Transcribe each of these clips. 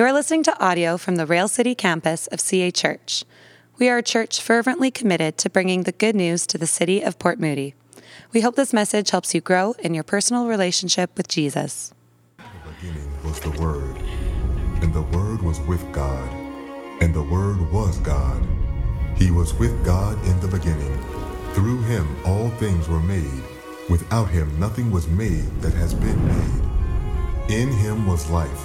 You are listening to audio from the Rail City campus of CA Church. We are a church fervently committed to bringing the good news to the city of Port Moody. We hope this message helps you grow in your personal relationship with Jesus. The beginning was the Word, and the Word was with God, and the Word was God. He was with God in the beginning. Through him all things were made. Without him nothing was made that has been made. In him was life,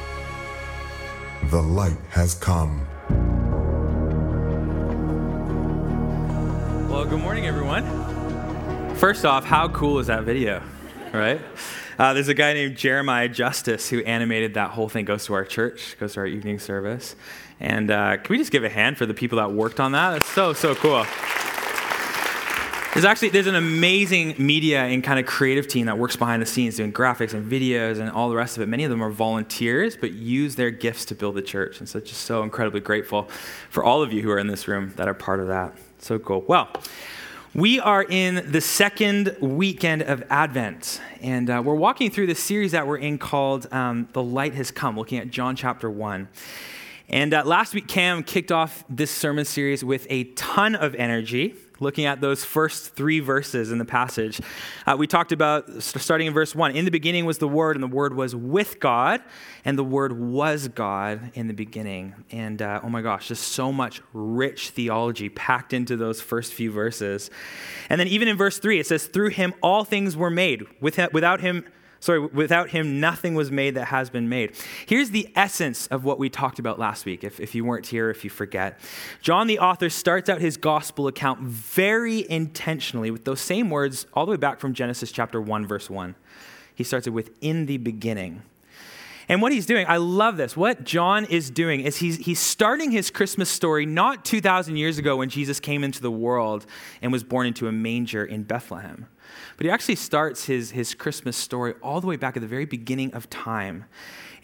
The light has come. Well, good morning, everyone. First off, how cool is that video, right? Uh, there's a guy named Jeremiah Justice who animated that whole thing, goes to our church, goes to our evening service. And uh, can we just give a hand for the people that worked on that? That's so, so cool. There's actually there's an amazing media and kind of creative team that works behind the scenes doing graphics and videos and all the rest of it. Many of them are volunteers, but use their gifts to build the church. And so just so incredibly grateful for all of you who are in this room that are part of that. So cool. Well, we are in the second weekend of Advent, and uh, we're walking through the series that we're in called um, The Light Has Come, looking at John chapter 1. And uh, last week, Cam kicked off this sermon series with a ton of energy looking at those first three verses in the passage. Uh, we talked about, starting in verse 1, in the beginning was the Word, and the Word was with God, and the Word was God in the beginning. And uh, oh my gosh, just so much rich theology packed into those first few verses. And then even in verse 3, it says, Through him all things were made. Without him, Sorry, without him, nothing was made that has been made. Here's the essence of what we talked about last week, if, if you weren't here, if you forget. John, the author, starts out his gospel account very intentionally with those same words all the way back from Genesis chapter 1, verse 1. He starts it with, in the beginning. And what he's doing, I love this. What John is doing is he's, he's starting his Christmas story not 2,000 years ago when Jesus came into the world and was born into a manger in Bethlehem. But he actually starts his, his Christmas story all the way back at the very beginning of time.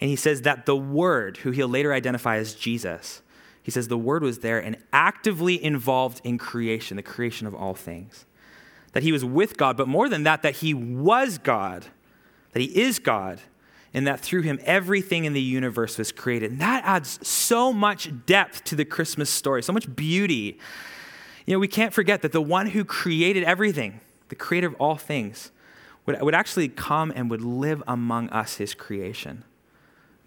And he says that the Word, who he'll later identify as Jesus, he says the Word was there and actively involved in creation, the creation of all things. That he was with God, but more than that, that he was God, that he is God, and that through him everything in the universe was created. And that adds so much depth to the Christmas story, so much beauty. You know, we can't forget that the one who created everything, the creator of all things, would, would actually come and would live among us, his creation.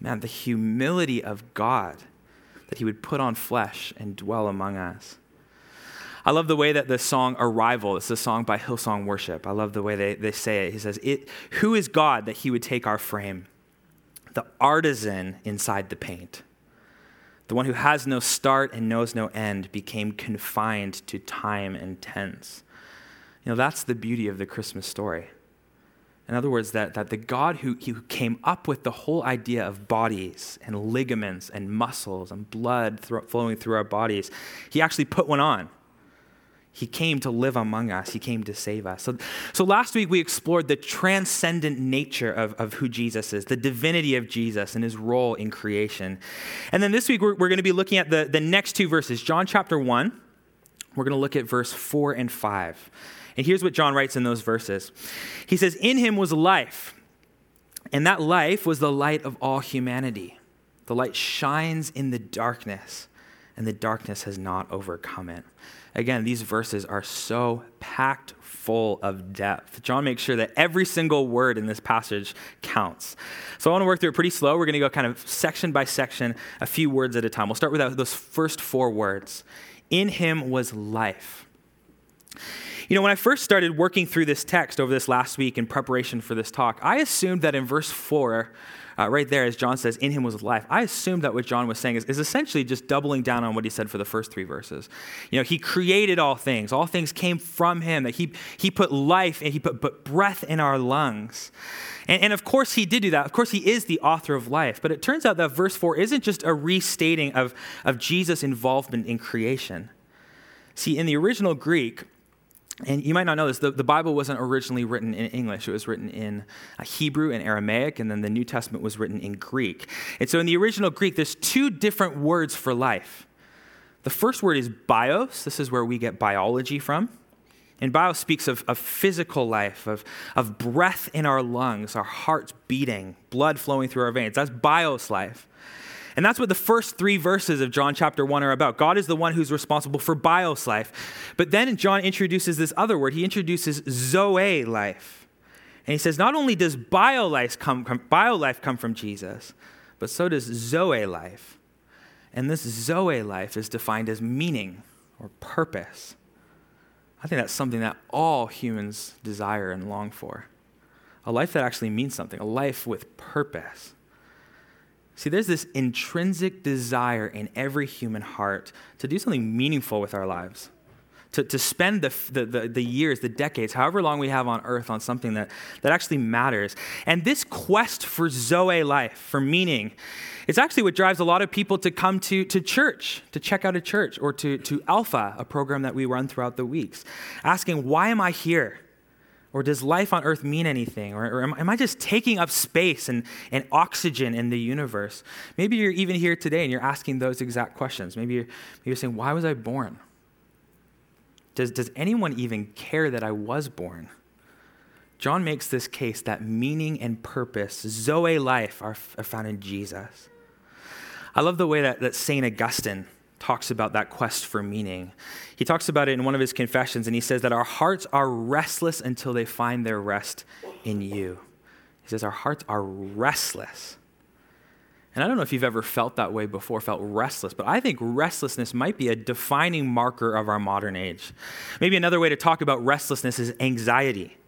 Man, the humility of God that he would put on flesh and dwell among us. I love the way that the song Arrival, it's a song by Hillsong Worship. I love the way they, they say it. He says, it, Who is God that he would take our frame? The artisan inside the paint. The one who has no start and knows no end became confined to time and tense. You know, that's the beauty of the Christmas story. In other words, that, that the God who, who came up with the whole idea of bodies and ligaments and muscles and blood flowing through our bodies, he actually put one on. He came to live among us. He came to save us. So, so last week we explored the transcendent nature of, of who Jesus is, the divinity of Jesus and his role in creation. And then this week we're, we're going to be looking at the, the next two verses John chapter 1. We're going to look at verse 4 and 5. And here's what John writes in those verses He says, In him was life, and that life was the light of all humanity. The light shines in the darkness, and the darkness has not overcome it. Again, these verses are so packed full of depth. John makes sure that every single word in this passage counts. So I want to work through it pretty slow. We're going to go kind of section by section, a few words at a time. We'll start with those first four words. In him was life. You know, when I first started working through this text over this last week in preparation for this talk, I assumed that in verse 4, uh, right there, as John says, in him was life, I assume that what John was saying is, is essentially just doubling down on what he said for the first three verses. You know, he created all things, all things came from him, that he, he put life and he put, put breath in our lungs. And, and of course, he did do that. Of course, he is the author of life. But it turns out that verse 4 isn't just a restating of, of Jesus' involvement in creation. See, in the original Greek, and you might not know this, the, the Bible wasn't originally written in English. It was written in uh, Hebrew and Aramaic, and then the New Testament was written in Greek. And so in the original Greek, there's two different words for life. The first word is bios. This is where we get biology from. And bios speaks of, of physical life, of, of breath in our lungs, our hearts beating, blood flowing through our veins. That's bios life. And that's what the first three verses of John chapter 1 are about. God is the one who's responsible for bios life. But then John introduces this other word. He introduces zoe life. And he says, not only does bio life come, bio life come from Jesus, but so does zoe life. And this zoe life is defined as meaning or purpose. I think that's something that all humans desire and long for. A life that actually means something, a life with purpose. See, there's this intrinsic desire in every human heart to do something meaningful with our lives, to, to spend the, the, the, the, years, the decades, however long we have on earth on something that, that actually matters. And this quest for Zoe life, for meaning, it's actually what drives a lot of people to come to, to church, to check out a church, or to, to Alpha, a program that we run throughout the weeks, asking, Why am I here? Or does life on earth mean anything? Or, or am, am, I just taking up space and, and oxygen in the universe? Maybe you're even here today and you're asking those exact questions. Maybe you're, maybe you're saying, Why was I born? Does, does anyone even care that I was born? John makes this case that meaning and purpose, Zoe life, are, are found in Jesus. I love the way that, that St. Augustine talks about that quest for meaning. He talks about it in one of his confessions, and he says that our hearts are restless until they find their rest in you. He says, Our hearts are restless. And I don't know if you've ever felt that way before, felt restless, but I think restlessness might be a defining marker of our modern age. Maybe another way to talk about restlessness is anxiety.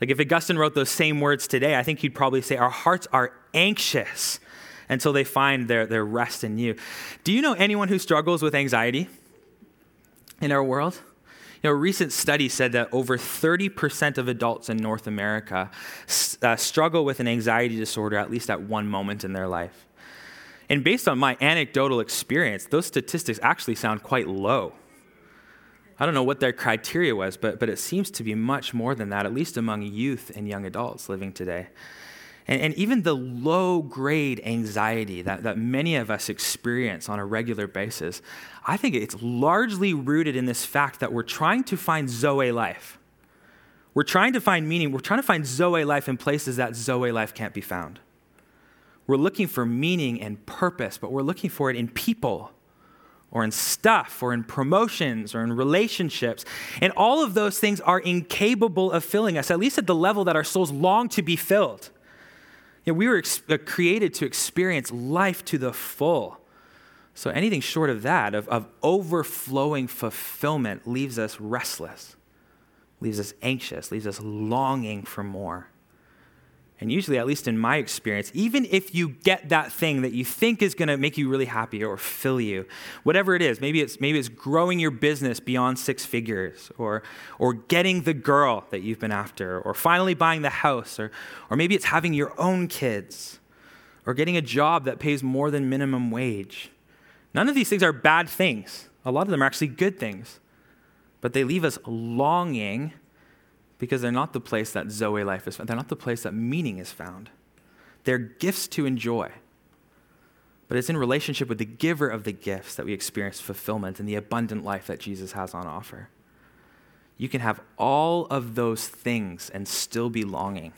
Like if Augustine wrote those same words today, I think he'd probably say, Our hearts are anxious until they find their, their rest in you. Do you know anyone who struggles with anxiety in our world? You know, a recent study said that over 30% of adults in North America uh, struggle with an anxiety disorder at least at one moment in their life. And based on my anecdotal experience, those statistics actually sound quite low. I don't know what their criteria was, but, but it seems to be much more than that, at least among youth and young adults living today. And, and even the low grade anxiety that, that many of us experience on a regular basis, I think it's largely rooted in this fact that we're trying to find Zoe life. We're trying to find meaning. We're trying to find Zoe life in places that Zoe life can't be found. We're looking for meaning and purpose, but we're looking for it in people or in stuff or in promotions or in relationships. And all of those things are incapable of filling us, at least at the level that our souls long to be filled. You know, we were ex- uh, created to experience life to the full. So anything short of that, of, of overflowing fulfillment, leaves us restless, leaves us anxious, leaves us longing for more. And usually, at least in my experience, even if you get that thing that you think is going to make you really happy or fill you, whatever it is, maybe it's, maybe it's growing your business beyond six figures, or, or getting the girl that you've been after, or finally buying the house, or, or maybe it's having your own kids, or getting a job that pays more than minimum wage. None of these things are bad things. A lot of them are actually good things, but they leave us longing because they're not the place that Zoe life is found. They're not the place that meaning is found. They're gifts to enjoy. But it's in relationship with the giver of the gifts that we experience fulfillment and the abundant life that Jesus has on offer. You can have all of those things and still be longing.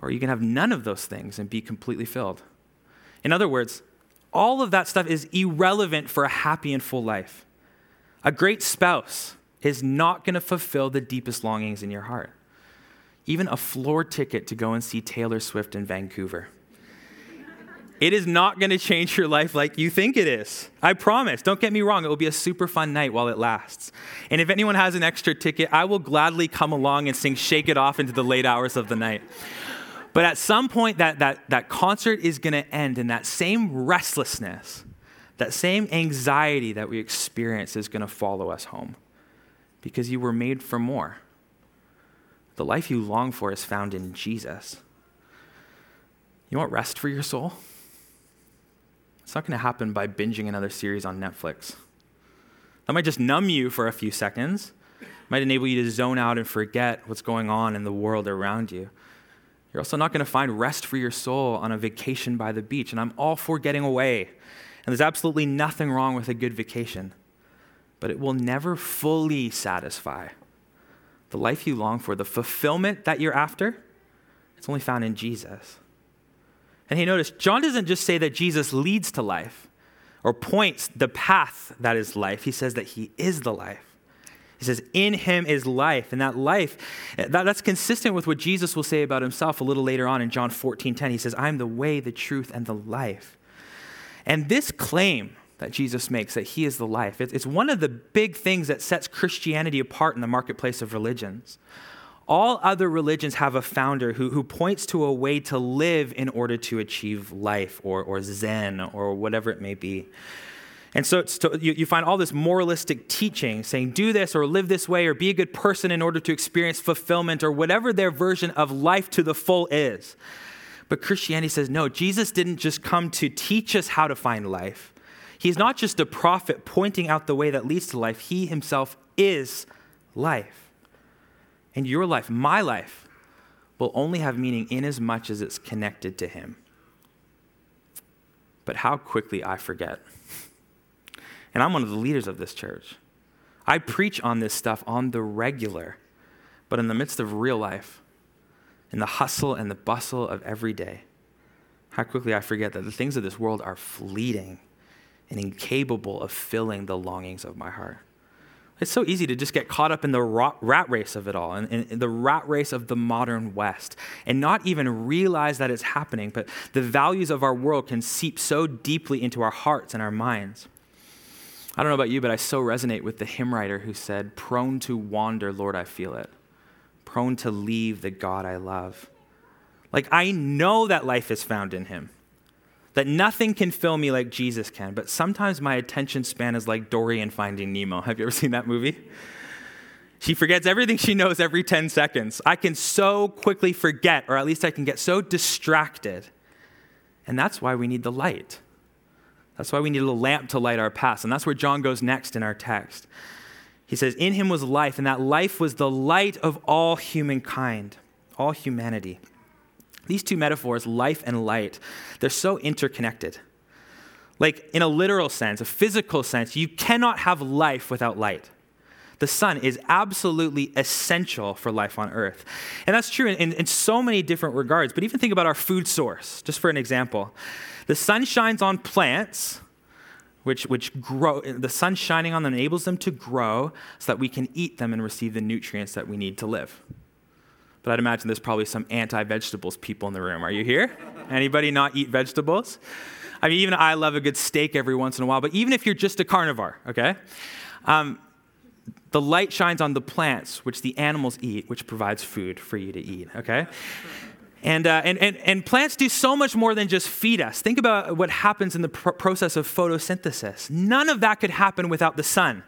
Or you can have none of those things and be completely filled. In other words, all of that stuff is irrelevant for a happy and full life. A great spouse is not going to fulfill the deepest longings in your heart. Even a floor ticket to go and see Taylor Swift in Vancouver. It is not going to change your life like you think it is. I promise. Don't get me wrong. It will be a super fun night while it lasts. And if anyone has an extra ticket, I will gladly come along and sing Shake It Off into the late hours of the night. But at some point, that, that, that concert is going to end, and that same restlessness, that same anxiety that we experience is going to follow us home because you were made for more. The life you long for is found in Jesus. You want rest for your soul? It's not going to happen by binging another series on Netflix. That might just numb you for a few seconds, might enable you to zone out and forget what's going on in the world around you. You're also not going to find rest for your soul on a vacation by the beach. And I'm all for getting away. And there's absolutely nothing wrong with a good vacation. But it will never fully satisfy the life you long for, the fulfillment that you're after. It's only found in Jesus. And he noticed, John doesn't just say that Jesus leads to life or points the path that is life. He says that he is the life. He says, In him is life. And that life, that, that's consistent with what Jesus will say about himself a little later on in John 14 10. He says, I am the way, the truth, and the life. And this claim that Jesus makes, that he is the life, it's one of the big things that sets Christianity apart in the marketplace of religions. All other religions have a founder who, who points to a way to live in order to achieve life or, or Zen or whatever it may be. And so to, you, you find all this moralistic teaching saying, do this or live this way or be a good person in order to experience fulfillment or whatever their version of life to the full is. But Christianity says, no, Jesus didn't just come to teach us how to find life. He's not just a prophet pointing out the way that leads to life, he himself is life. And your life, my life, will only have meaning in as much as it's connected to Him. But how quickly I forget. And I'm one of the leaders of this church. I preach on this stuff on the regular, but in the midst of real life, in the hustle and the bustle of every day, how quickly I forget that the things of this world are fleeting and incapable of filling the longings of my heart. It's so easy to just get caught up in the rat race of it all, and, in the rat race of the modern West, and not even realize that it's happening. But the values of our world can seep so deeply into our hearts and our minds. I don't know about you, but I so resonate with the hymn writer who said, Prone to wander, Lord, I feel it. Prone to leave the God I love. Like, I know that life is found in Him that nothing can fill me like Jesus can, but sometimes my attention span is like Dory in Finding Nemo. Have you ever seen that movie? She forgets everything she knows every 10 seconds. I can so quickly forget, or at least I can get so distracted. And that's why we need the light. That's why we need a lamp to light our paths. And that's where John goes next in our text. He says, In him was life, and that life was the light of all humankind, all humanity. These two metaphors, life and light, they're so interconnected. Like, in a literal sense, a physical sense, you cannot have life without light. The sun is absolutely essential for life on earth. And that's true in, in, in, so many different regards. But even think about our food source, just for an example. The sun shines on plants, which, which grow, the sun shining on them enables them to grow so that we can eat them and receive the nutrients that we need to live but I'd imagine there's probably some anti-vegetables people in the room. Are you here? Anybody not eat vegetables? I mean, even I love a good steak every once in a while, but even if you're just a carnivore, okay? Um, the light shines on the plants, which the animals eat, which provides food for you to eat, okay? And, uh, and, and, and plants do so much more than just feed us. Think about what happens in the pr- process of photosynthesis. None of that could happen without the sun.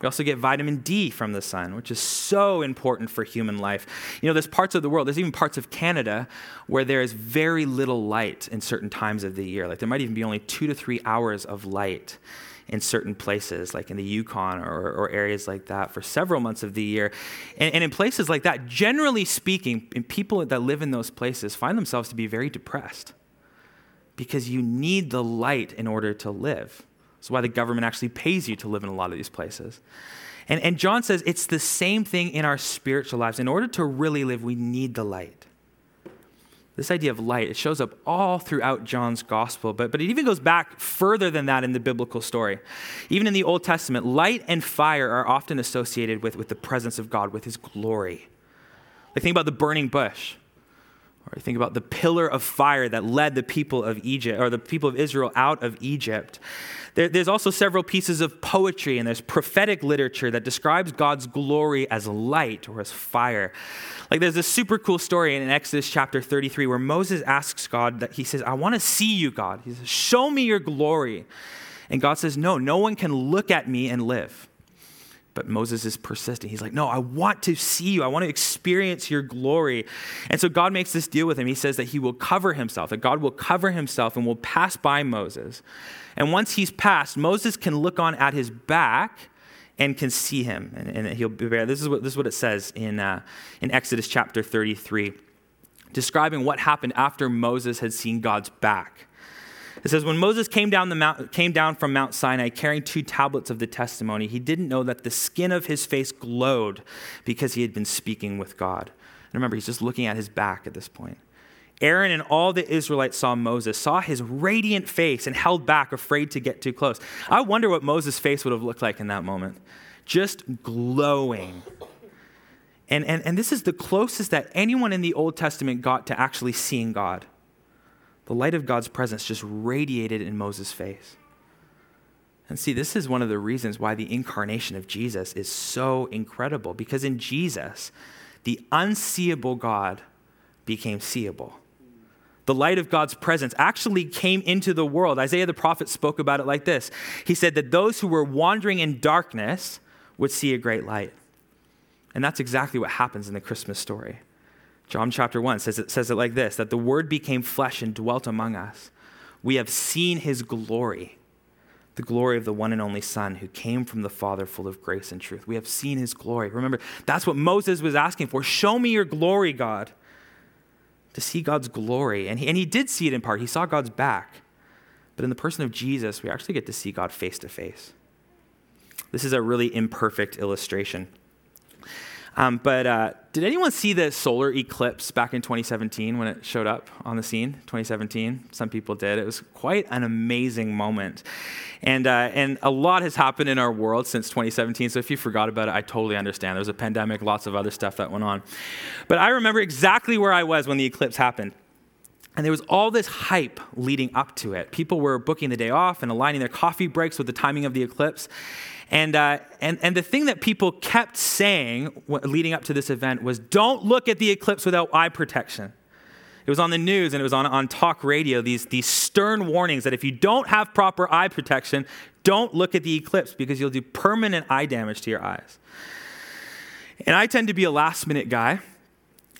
We also get vitamin D from the sun, which is so important for human life. You know, there's parts of the world, there's even parts of Canada where there is very little light in certain times of the year. Like there might even be only two to three hours of light in certain places, like in the Yukon or, or areas like that, for several months of the year. And, and in places like that, generally speaking, people that live in those places find themselves to be very depressed because you need the light in order to live. That's why the government actually pays you to live in a lot of these places. And, and John says it's the same thing in our spiritual lives. In order to really live, we need the light. This idea of light, it shows up all throughout John's gospel, but, but it even goes back further than that in the biblical story. Even in the Old Testament, light and fire are often associated with, with the presence of God, with his glory. Like think about the burning bush Or think about the pillar of fire that led the people of Egypt, or the people of Israel out of Egypt. There, there's also several pieces of poetry and there's prophetic literature that describes God's glory as light or as fire. Like there's this super cool story in Exodus chapter 33 where Moses asks God that he says, I want to see you, God. He says, Show me your glory. And God says, No, no one can look at me and live. But Moses is persistent. He's like, No, I want to see you. I want to experience your glory. And so God makes this deal with him. He says that he will cover himself, that God will cover himself and will pass by Moses. And once he's passed, Moses can look on at his back and can see him. And, and he'll be there. This is what, this is what it says in, uh, in Exodus chapter 33, describing what happened after Moses had seen God's back. It says, When Moses came down, the mount, came down from Mount Sinai carrying two tablets of the testimony, he didn't know that the skin of his face glowed because he had been speaking with God. And remember, he's just looking at his back at this point. Aaron and all the Israelites saw Moses, saw his radiant face, and held back, afraid to get too close. I wonder what Moses' face would have looked like in that moment. Just glowing. And, and, and this is the closest that anyone in the Old Testament got to actually seeing God. The light of God's presence just radiated in Moses' face. And see, this is one of the reasons why the incarnation of Jesus is so incredible, because in Jesus, the unseeable God became seeable. The light of God's presence actually came into the world. Isaiah the prophet spoke about it like this He said that those who were wandering in darkness would see a great light. And that's exactly what happens in the Christmas story. John chapter 1 says it, says it like this that the Word became flesh and dwelt among us. We have seen his glory, the glory of the one and only Son who came from the Father full of grace and truth. We have seen his glory. Remember, that's what Moses was asking for. Show me your glory, God. To see God's glory. And he, and he did see it in part, he saw God's back. But in the person of Jesus, we actually get to see God face to face. This is a really imperfect illustration. Um, but uh, did anyone see the solar eclipse back in 2017 when it showed up on the scene? 2017, some people did. It was quite an amazing moment, and uh, and a lot has happened in our world since 2017. So if you forgot about it, I totally understand. There was a pandemic, lots of other stuff that went on, but I remember exactly where I was when the eclipse happened. And there was all this hype leading up to it. People were booking the day off and aligning their coffee breaks with the timing of the eclipse. And, uh, and, and the thing that people kept saying leading up to this event was don't look at the eclipse without eye protection. It was on the news and it was on, on talk radio, these, these stern warnings that if you don't have proper eye protection, don't look at the eclipse because you'll do permanent eye damage to your eyes. And I tend to be a last minute guy.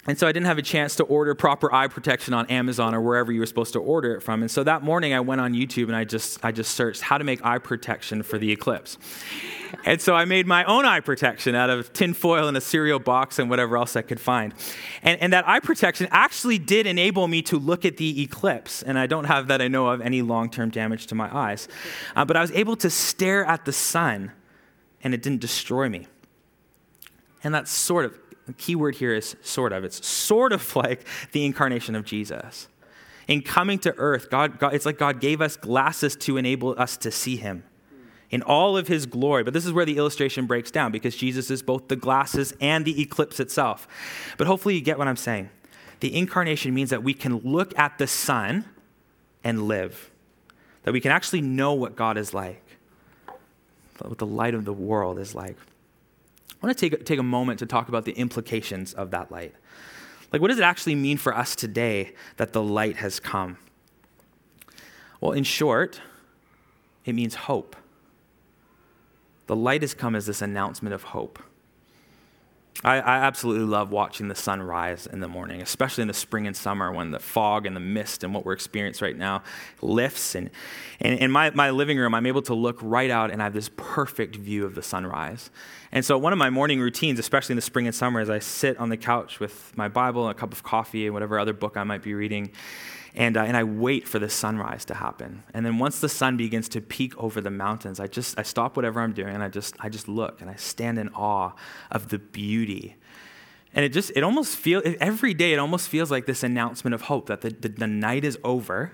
And so I didn't have a chance to order proper eye protection on Amazon or wherever you were supposed to order it from. And so that morning I went on YouTube and I just I just searched how to make eye protection for the eclipse. And so I made my own eye protection out of tinfoil and a cereal box and whatever else I could find. And, and that eye protection actually did enable me to look at the eclipse. And I don't have that I know of any long term damage to my eyes. Uh, but I was able to stare at the sun and it didn't destroy me. And that's sort of the key word here is sort of. It's sort of like the incarnation of Jesus. In coming to earth, God, God, it's like God gave us glasses to enable us to see him in all of his glory. But this is where the illustration breaks down because Jesus is both the glasses and the eclipse itself. But hopefully you get what I'm saying. The incarnation means that we can look at the sun and live, that we can actually know what God is like, what the light of the world is like. I want to take, take a moment to talk about the implications of that light. Like, what does it actually mean for us today that the light has come? Well, in short, it means hope. The light has come as this announcement of hope. I, I, absolutely love watching the sun rise in the morning, especially in the spring and summer when the fog and the mist and what we're experiencing right now lifts. And, and in my, my living room, I'm able to look right out and I have this perfect view of the sunrise. And so, one of my morning routines, especially in the spring and summer, is I sit on the couch with my Bible and a cup of coffee and whatever other book I might be reading. And, uh, and I wait for the sunrise to happen. And then once the sun begins to peek over the mountains, I just I stop whatever I'm doing and I just I just look and I stand in awe of the beauty. And it just it almost feels every day it almost feels like this announcement of hope that the, the, the night is over,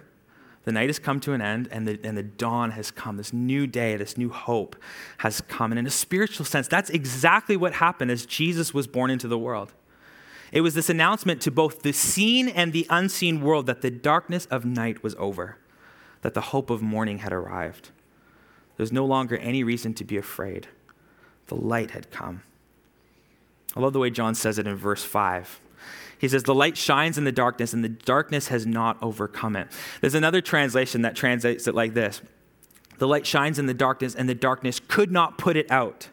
the night has come to an end, and the, and the dawn has come. This new day, this new hope has come. And in a spiritual sense, that's exactly what happened as Jesus was born into the world. It was this announcement to both the seen and the unseen world that the darkness of night was over, that the hope of morning had arrived. There's no longer any reason to be afraid. The light had come. I love the way John says it in verse 5. He says, The light shines in the darkness, and the darkness has not overcome it. There's another translation that translates it like this The light shines in the darkness, and the darkness could not put it out.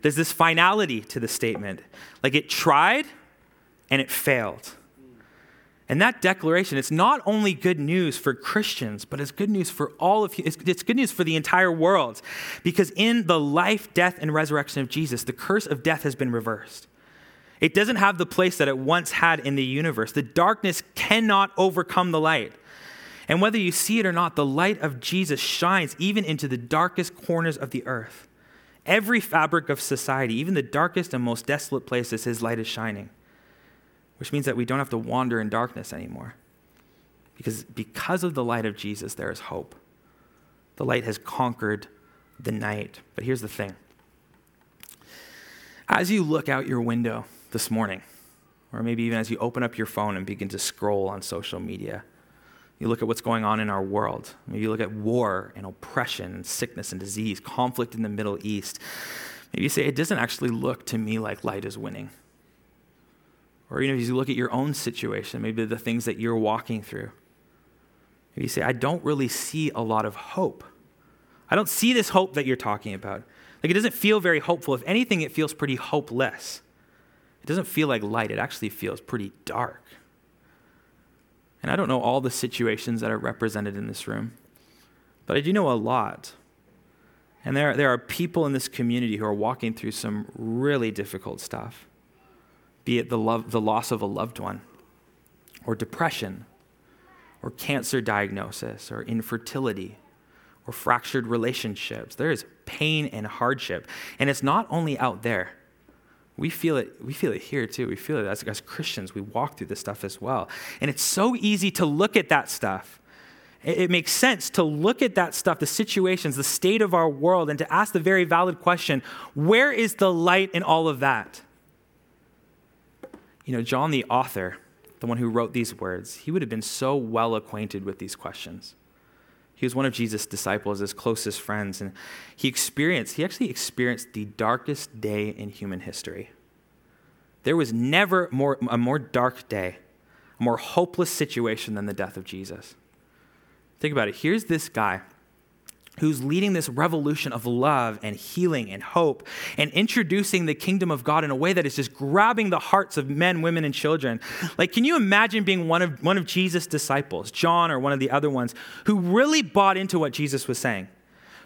There's this finality to the statement. Like it tried and it failed. And that declaration, it's not only good news for Christians, but it's good news for all of you. It's, it's, good news for the entire world. Because in the life, death, and resurrection of Jesus, the curse of death has been reversed. It doesn't have the place that it once had in the universe. The darkness cannot overcome the light. And whether you see it or not, the light of Jesus shines even into the darkest corners of the earth. Every fabric of society, even the darkest and most desolate places, his light is shining which means that we don't have to wander in darkness anymore. Because because of the light of Jesus, there is hope. The light has conquered the night. But here's the thing as you look out your window this morning, or maybe even as you open up your phone and begin to scroll on social media, you look at what's going on in our world. Maybe you look at war and oppression and sickness and disease, conflict in the Middle East. Maybe you say, it doesn't actually look to me like light is winning. Or you know, as you look at your own situation, maybe the things that you're walking through. Maybe you say, I don't really see a lot of hope. I don't see this hope that you're talking about. Like it doesn't feel very hopeful. If anything, it feels pretty hopeless. It doesn't feel like light, it actually feels pretty dark. And I don't know all the situations that are represented in this room, but I do know a lot. And there, there are people in this community who are walking through some really difficult stuff be it the, love, the loss of a loved one, or depression, or cancer diagnosis, or infertility, or fractured relationships. There is pain and hardship. And it's not only out there. We feel it, we feel it here too. We feel it as, as Christians. We walk through this stuff as well. And it's so easy to look at that stuff. It, it makes sense to look at that stuff, the situations, the state of our world, and to ask the very valid question where is the light in all of that? You know, John, the author, the one who wrote these words, he would have been so well acquainted with these questions. He was one of Jesus' disciples, his closest friends, and he experienced, he actually experienced the darkest day in human history. There was never more, a more dark day, a more hopeless situation than the death of Jesus. Think about it. Here's this guy who's leading this revolution of love and healing and hope and introducing the kingdom of God in a way that is just grabbing the hearts of men, women, and children. Like, can you imagine being one of, one of Jesus' disciples, John or one of the other ones, who really bought into what Jesus was saying?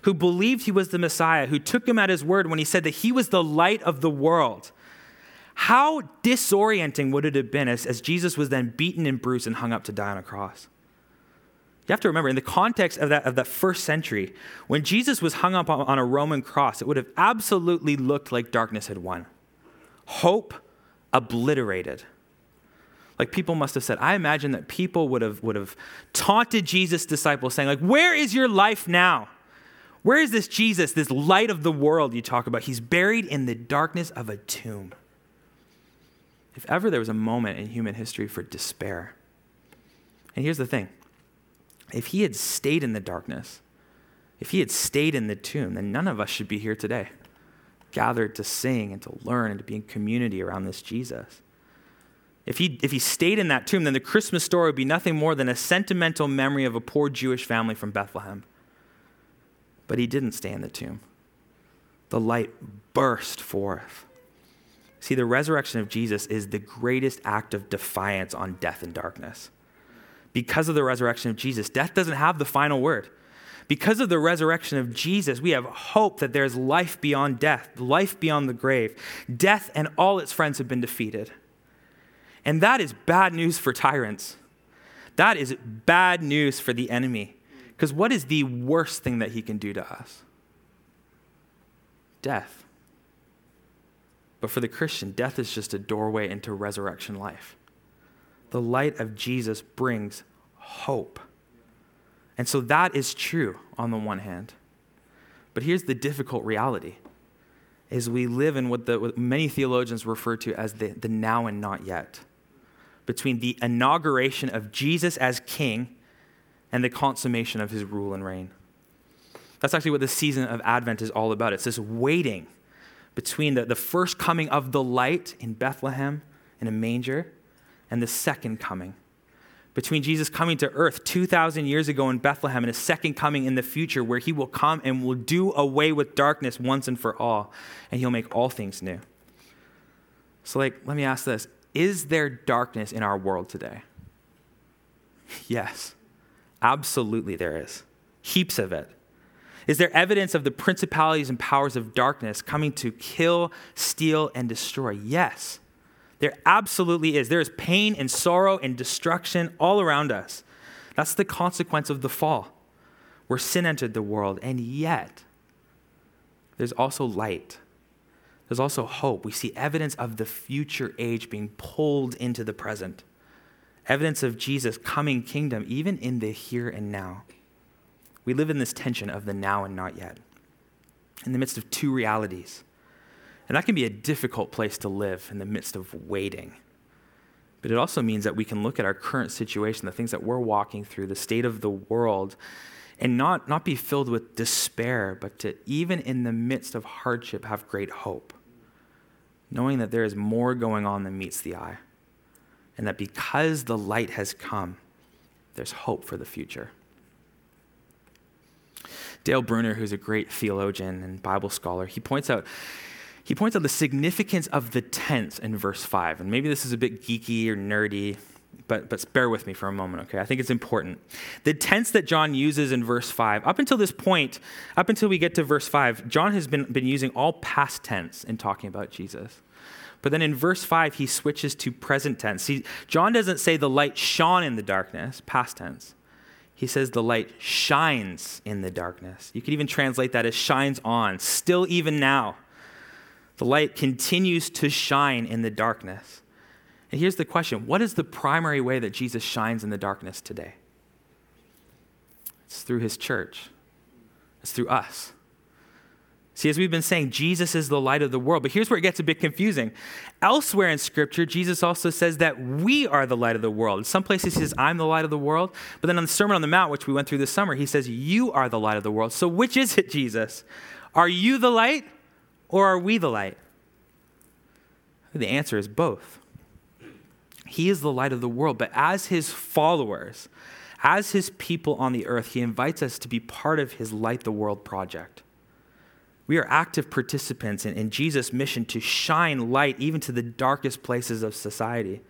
Who believed he was the Messiah, who took him at his word when he said that he was the light of the world. How disorienting would it have been as, as Jesus was then beaten and bruised and hung up to die on a cross? You have to remember, in the context of that, of that first century, when Jesus was hung up on a Roman cross, it would have absolutely looked like darkness had won. Hope obliterated. Like people must have said, I imagine that people would have, would have taunted Jesus' disciples, saying, like, where is your life now? Where is this Jesus, this light of the world you talk about? He's buried in the darkness of a tomb. If ever there was a moment in human history for despair, and here's the thing if he had stayed in the darkness, if he had stayed in the tomb, then none of us should be here today, gathered to sing and to learn and to be in community around this Jesus. If he, if he stayed in that tomb, then the Christmas story would be nothing more than a sentimental memory of a poor Jewish family from Bethlehem. But he didn't stay in the tomb. The light burst forth. See, the resurrection of Jesus is the greatest act of defiance on death and darkness because of the resurrection of Jesus. Death doesn't have the final word. Because of the resurrection of Jesus, we have hope that there's life beyond death, life beyond the grave. Death and all its friends have been defeated. And that is bad news for tyrants. That is bad news for the enemy. Because what is the worst thing that he can do to us? Death. But for the Christian, death is just a doorway into resurrection life the light of Jesus brings hope. And so that is true on the one hand. But here's the difficult reality is we live in what, the, what many theologians refer to as the, the now and not yet, between the inauguration of Jesus as king and the consummation of his rule and reign. That's actually what the season of Advent is all about. It's this waiting between the, the first coming of the light in Bethlehem in a manger and the second coming between Jesus coming to earth 2,000 years ago in Bethlehem and his second coming in the future, where he will come and will do away with darkness once and for all, and he'll make all things new. So, like, let me ask this Is there darkness in our world today? Yes, absolutely there is. Heaps of it. Is there evidence of the principalities and powers of darkness coming to kill, steal, and destroy? Yes. There absolutely is. There is pain and sorrow and destruction all around us. That's the consequence of the fall, where sin entered the world. And yet, there's also light. There's also hope. We see evidence of the future age being pulled into the present, evidence of Jesus' coming kingdom, even in the here and now. We live in this tension of the now and not yet, in the midst of two realities and that can be a difficult place to live in the midst of waiting. But it also means that we can look at our current situation, the things that we're walking through, the state of the world, and not, not be filled with despair, but to, even in the midst of hardship, have great hope, knowing that there is more going on than meets the eye, and that because the light has come, there's hope for the future. Dale Bruner, who's a great theologian and Bible scholar, he points out he points out the significance of the tense in verse 5. And maybe this is a bit geeky or nerdy, but, but bear with me for a moment, okay? I think it's important. The tense that John uses in verse 5, up until this point, up until we get to verse 5, John has been, been using all past tense in talking about Jesus. But then in verse 5, he switches to present tense. See, John doesn't say the light shone in the darkness, past tense. He says the light shines in the darkness. You could even translate that as shines on, still even now. The light continues to shine in the darkness. And here's the question What is the primary way that Jesus shines in the darkness today? It's through his church, it's through us. See, as we've been saying, Jesus is the light of the world. But here's where it gets a bit confusing. Elsewhere in Scripture, Jesus also says that we are the light of the world. In some places, he says, I'm the light of the world. But then on the Sermon on the Mount, which we went through this summer, he says, You are the light of the world. So which is it, Jesus? Are you the light or are we the light? The answer is both. He is the light of the world, but as his followers, as his people on the earth, he invites us to be part of his Light the World project. We are active participants in, in Jesus' mission to shine light even to the darkest places of society.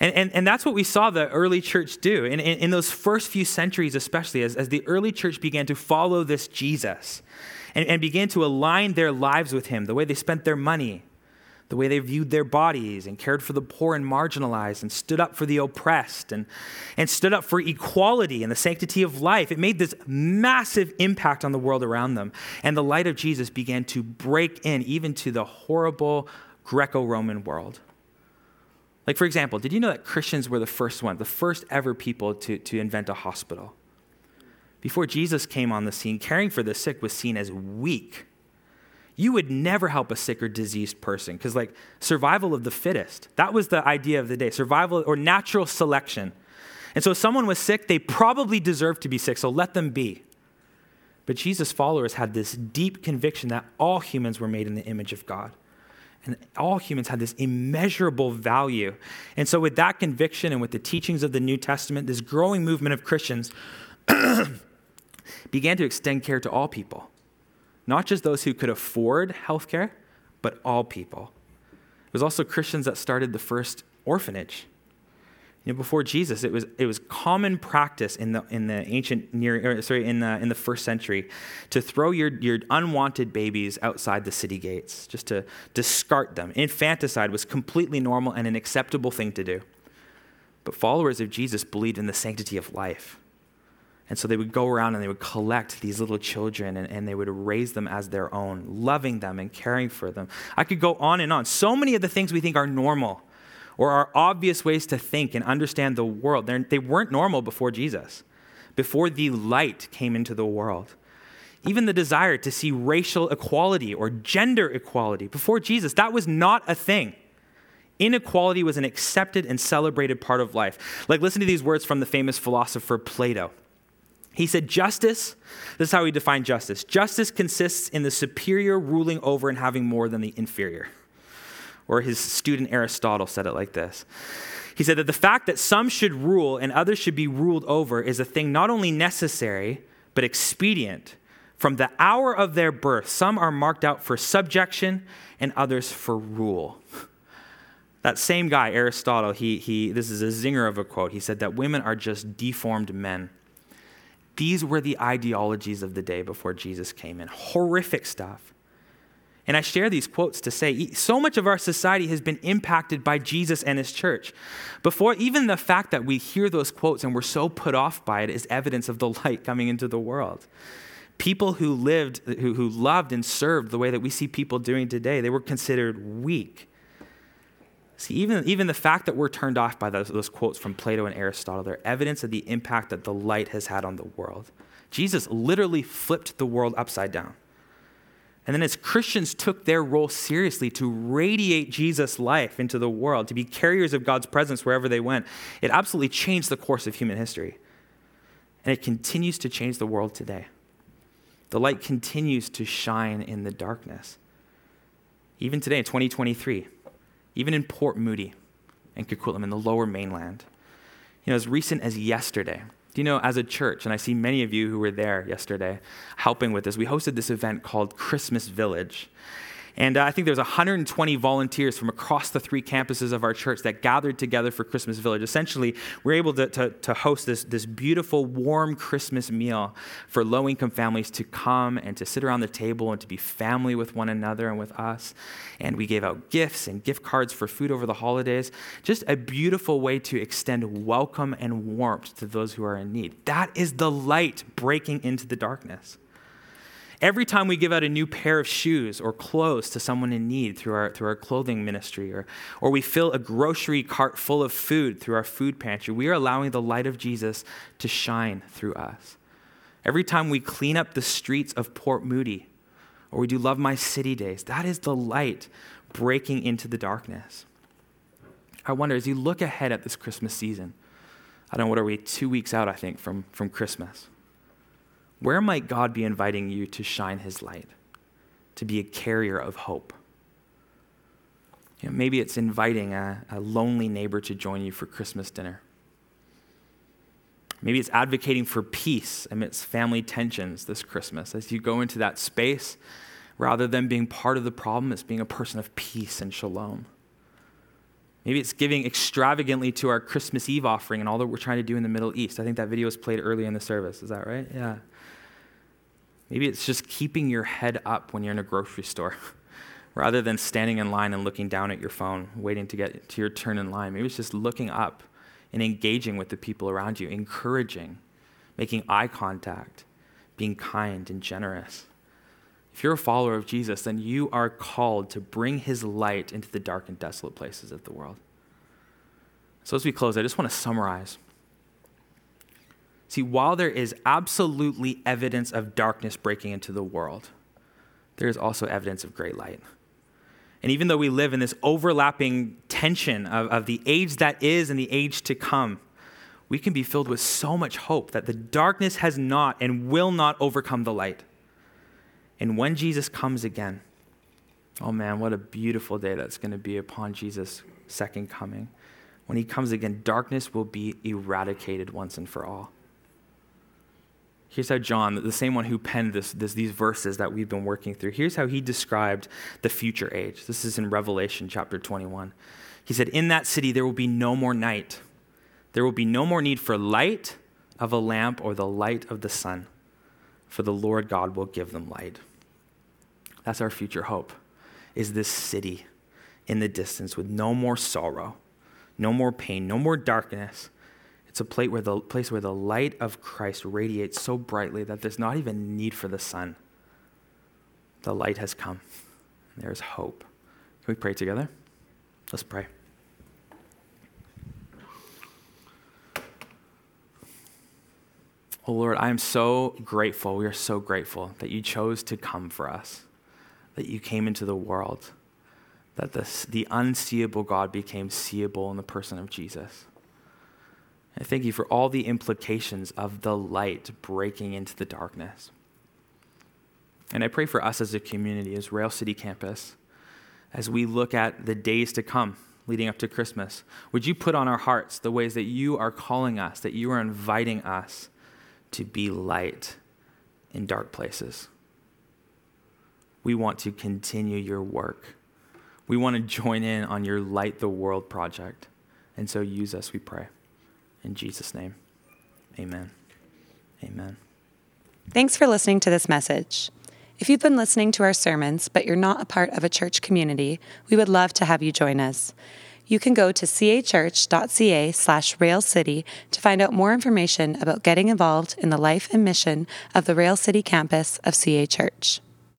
And, and, and that's what we saw the early church do. In, in, in those first few centuries, especially, as, as the early church began to follow this Jesus and, and began to align their lives with him, the way they spent their money, the way they viewed their bodies and cared for the poor and marginalized and stood up for the oppressed and, and stood up for equality and the sanctity of life. It made this massive impact on the world around them. And the light of Jesus began to break in even to the horrible Greco Roman world. Like, for example, did you know that Christians were the first one, the first ever people to, to invent a hospital? Before Jesus came on the scene, caring for the sick was seen as weak you would never help a sick or diseased person because, like, survival of the fittest. That was the idea of the day survival or natural selection. And so, if someone was sick, they probably deserved to be sick, so let them be. But Jesus' followers had this deep conviction that all humans were made in the image of God. And all humans had this immeasurable value. And so, with that conviction and with the teachings of the New Testament, this growing movement of Christians began to extend care to all people not just those who could afford health care, but all people. It was also Christians that started the first orphanage. You know, before Jesus, it was, it was common practice in the, in the ancient near, sorry, in the, in the first century to throw your, your unwanted babies outside the city gates, just to discard them. Infanticide was completely normal and an acceptable thing to do. But followers of Jesus believed in the sanctity of life. And so they would go around and they would collect these little children and, and, they would raise them as their own, loving them and caring for them. I could go on and on. So many of the things we think are normal or are obvious ways to think and understand the world, They're, they weren't normal before Jesus, before the light came into the world. even the desire to see racial equality or gender equality. Before Jesus, that was not a thing. Inequality was an accepted and celebrated part of life. Like, listen to these words from the famous philosopher Plato. He said, Justice, this is how he defined justice justice consists in the superior ruling over and having more than the inferior. Or his student Aristotle said it like this He said that the fact that some should rule and others should be ruled over is a thing not only necessary, but expedient. From the hour of their birth, some are marked out for subjection and others for rule. That same guy, Aristotle, he, he, this is a zinger of a quote. He said that women are just deformed men. These were the ideologies of the day before Jesus came in. Horrific stuff. And I share these quotes to say so much of our society has been impacted by Jesus and his church. Before even the fact that we hear those quotes and we're so put off by it is evidence of the light coming into the world. People who lived, who, who loved and served the way that we see people doing today, they were considered weak. See, even, even the fact that we're turned off by those, those quotes from Plato and Aristotle, they're evidence of the impact that the light has had on the world. Jesus literally flipped the world upside down. And then, as Christians took their role seriously to radiate Jesus' life into the world, to be carriers of God's presence wherever they went, it absolutely changed the course of human history. And it continues to change the world today. The light continues to shine in the darkness. Even today, in 2023, even in Port Moody and Coquitlam in the lower mainland. You know, as recent as yesterday, do you know, as a church, and I see many of you who were there yesterday helping with this, we hosted this event called Christmas Village. And uh, I think there's 120 volunteers from across the three campuses of our church that gathered together for Christmas Village. Essentially, we're able to, to, to host this, this beautiful, warm Christmas meal for low income families to come and to sit around the table and to be family with one another and with us. And we gave out gifts and gift cards for food over the holidays. Just a beautiful way to extend welcome and warmth to those who are in need. That is the light breaking into the darkness. Every time we give out a new pair of shoes or clothes to someone in need through our, through our clothing ministry, or, or we fill a grocery cart full of food through our food pantry, we are allowing the light of Jesus to shine through us. Every time we clean up the streets of Port Moody, or we do Love My City Days, that is the light breaking into the darkness. I wonder, as you look ahead at this Christmas season, I don't know, what are we, two weeks out, I think, from, from Christmas. Where might God be inviting you to shine his light, to be a carrier of hope? You know, maybe it's inviting a, a lonely neighbor to join you for Christmas dinner. Maybe it's advocating for peace amidst family tensions this Christmas. As you go into that space, rather than being part of the problem, it's being a person of peace and shalom. Maybe it's giving extravagantly to our Christmas Eve offering and all that we're trying to do in the Middle East. I think that video was played early in the service. Is that right? Yeah. Maybe it's just keeping your head up when you're in a grocery store rather than standing in line and looking down at your phone, waiting to get to your turn in line. Maybe it's just looking up and engaging with the people around you, encouraging, making eye contact, being kind and generous. If you're a follower of Jesus, then you are called to bring his light into the dark and desolate places of the world. So, as we close, I just want to summarize See, while there is absolutely evidence of darkness breaking into the world, there is also evidence of great light. And even though we live in this overlapping tension of, of the age that is and the age to come, we can be filled with so much hope that the darkness has not and will not overcome the light. And when Jesus comes again, oh man, what a beautiful day that's going to be upon Jesus' second coming. When he comes again, darkness will be eradicated once and for all. Here's how John, the same one who penned this, this, these verses that we've been working through, here's how he described the future age. This is in Revelation chapter 21. He said, In that city there will be no more night. There will be no more need for light of a lamp or the light of the sun, for the Lord God will give them light. That's our future hope, is this city in the distance with no more sorrow, no more pain, no more darkness it's a place where, the, place where the light of Christ radiates so brightly that there's not even need for the sun. The light has come. There's hope. Can we pray together? Let's pray. Oh Lord, I am so grateful. We are so grateful that you chose to come for us, that you came into the world, that the, the unseeable God became seeable in the person of Jesus. I thank you for all the implications of the light breaking into the darkness. And I pray for us as a community, as Rail City Campus, as we look at the days to come leading up to Christmas. Would you put on our hearts the ways that you are calling us, that you are inviting us to be light in dark places. We want to continue your work. We want to join in on your Light the World project. And so use us, we pray. In Jesus' name, amen. Amen. Thanks for listening to this message. If you've been listening to our sermons, but you're not a part of a church community, we would love to have you join us you can go to cachurch.ca slash railcity to find out more information about getting involved in the life and mission of the Rail City campus of CA Church.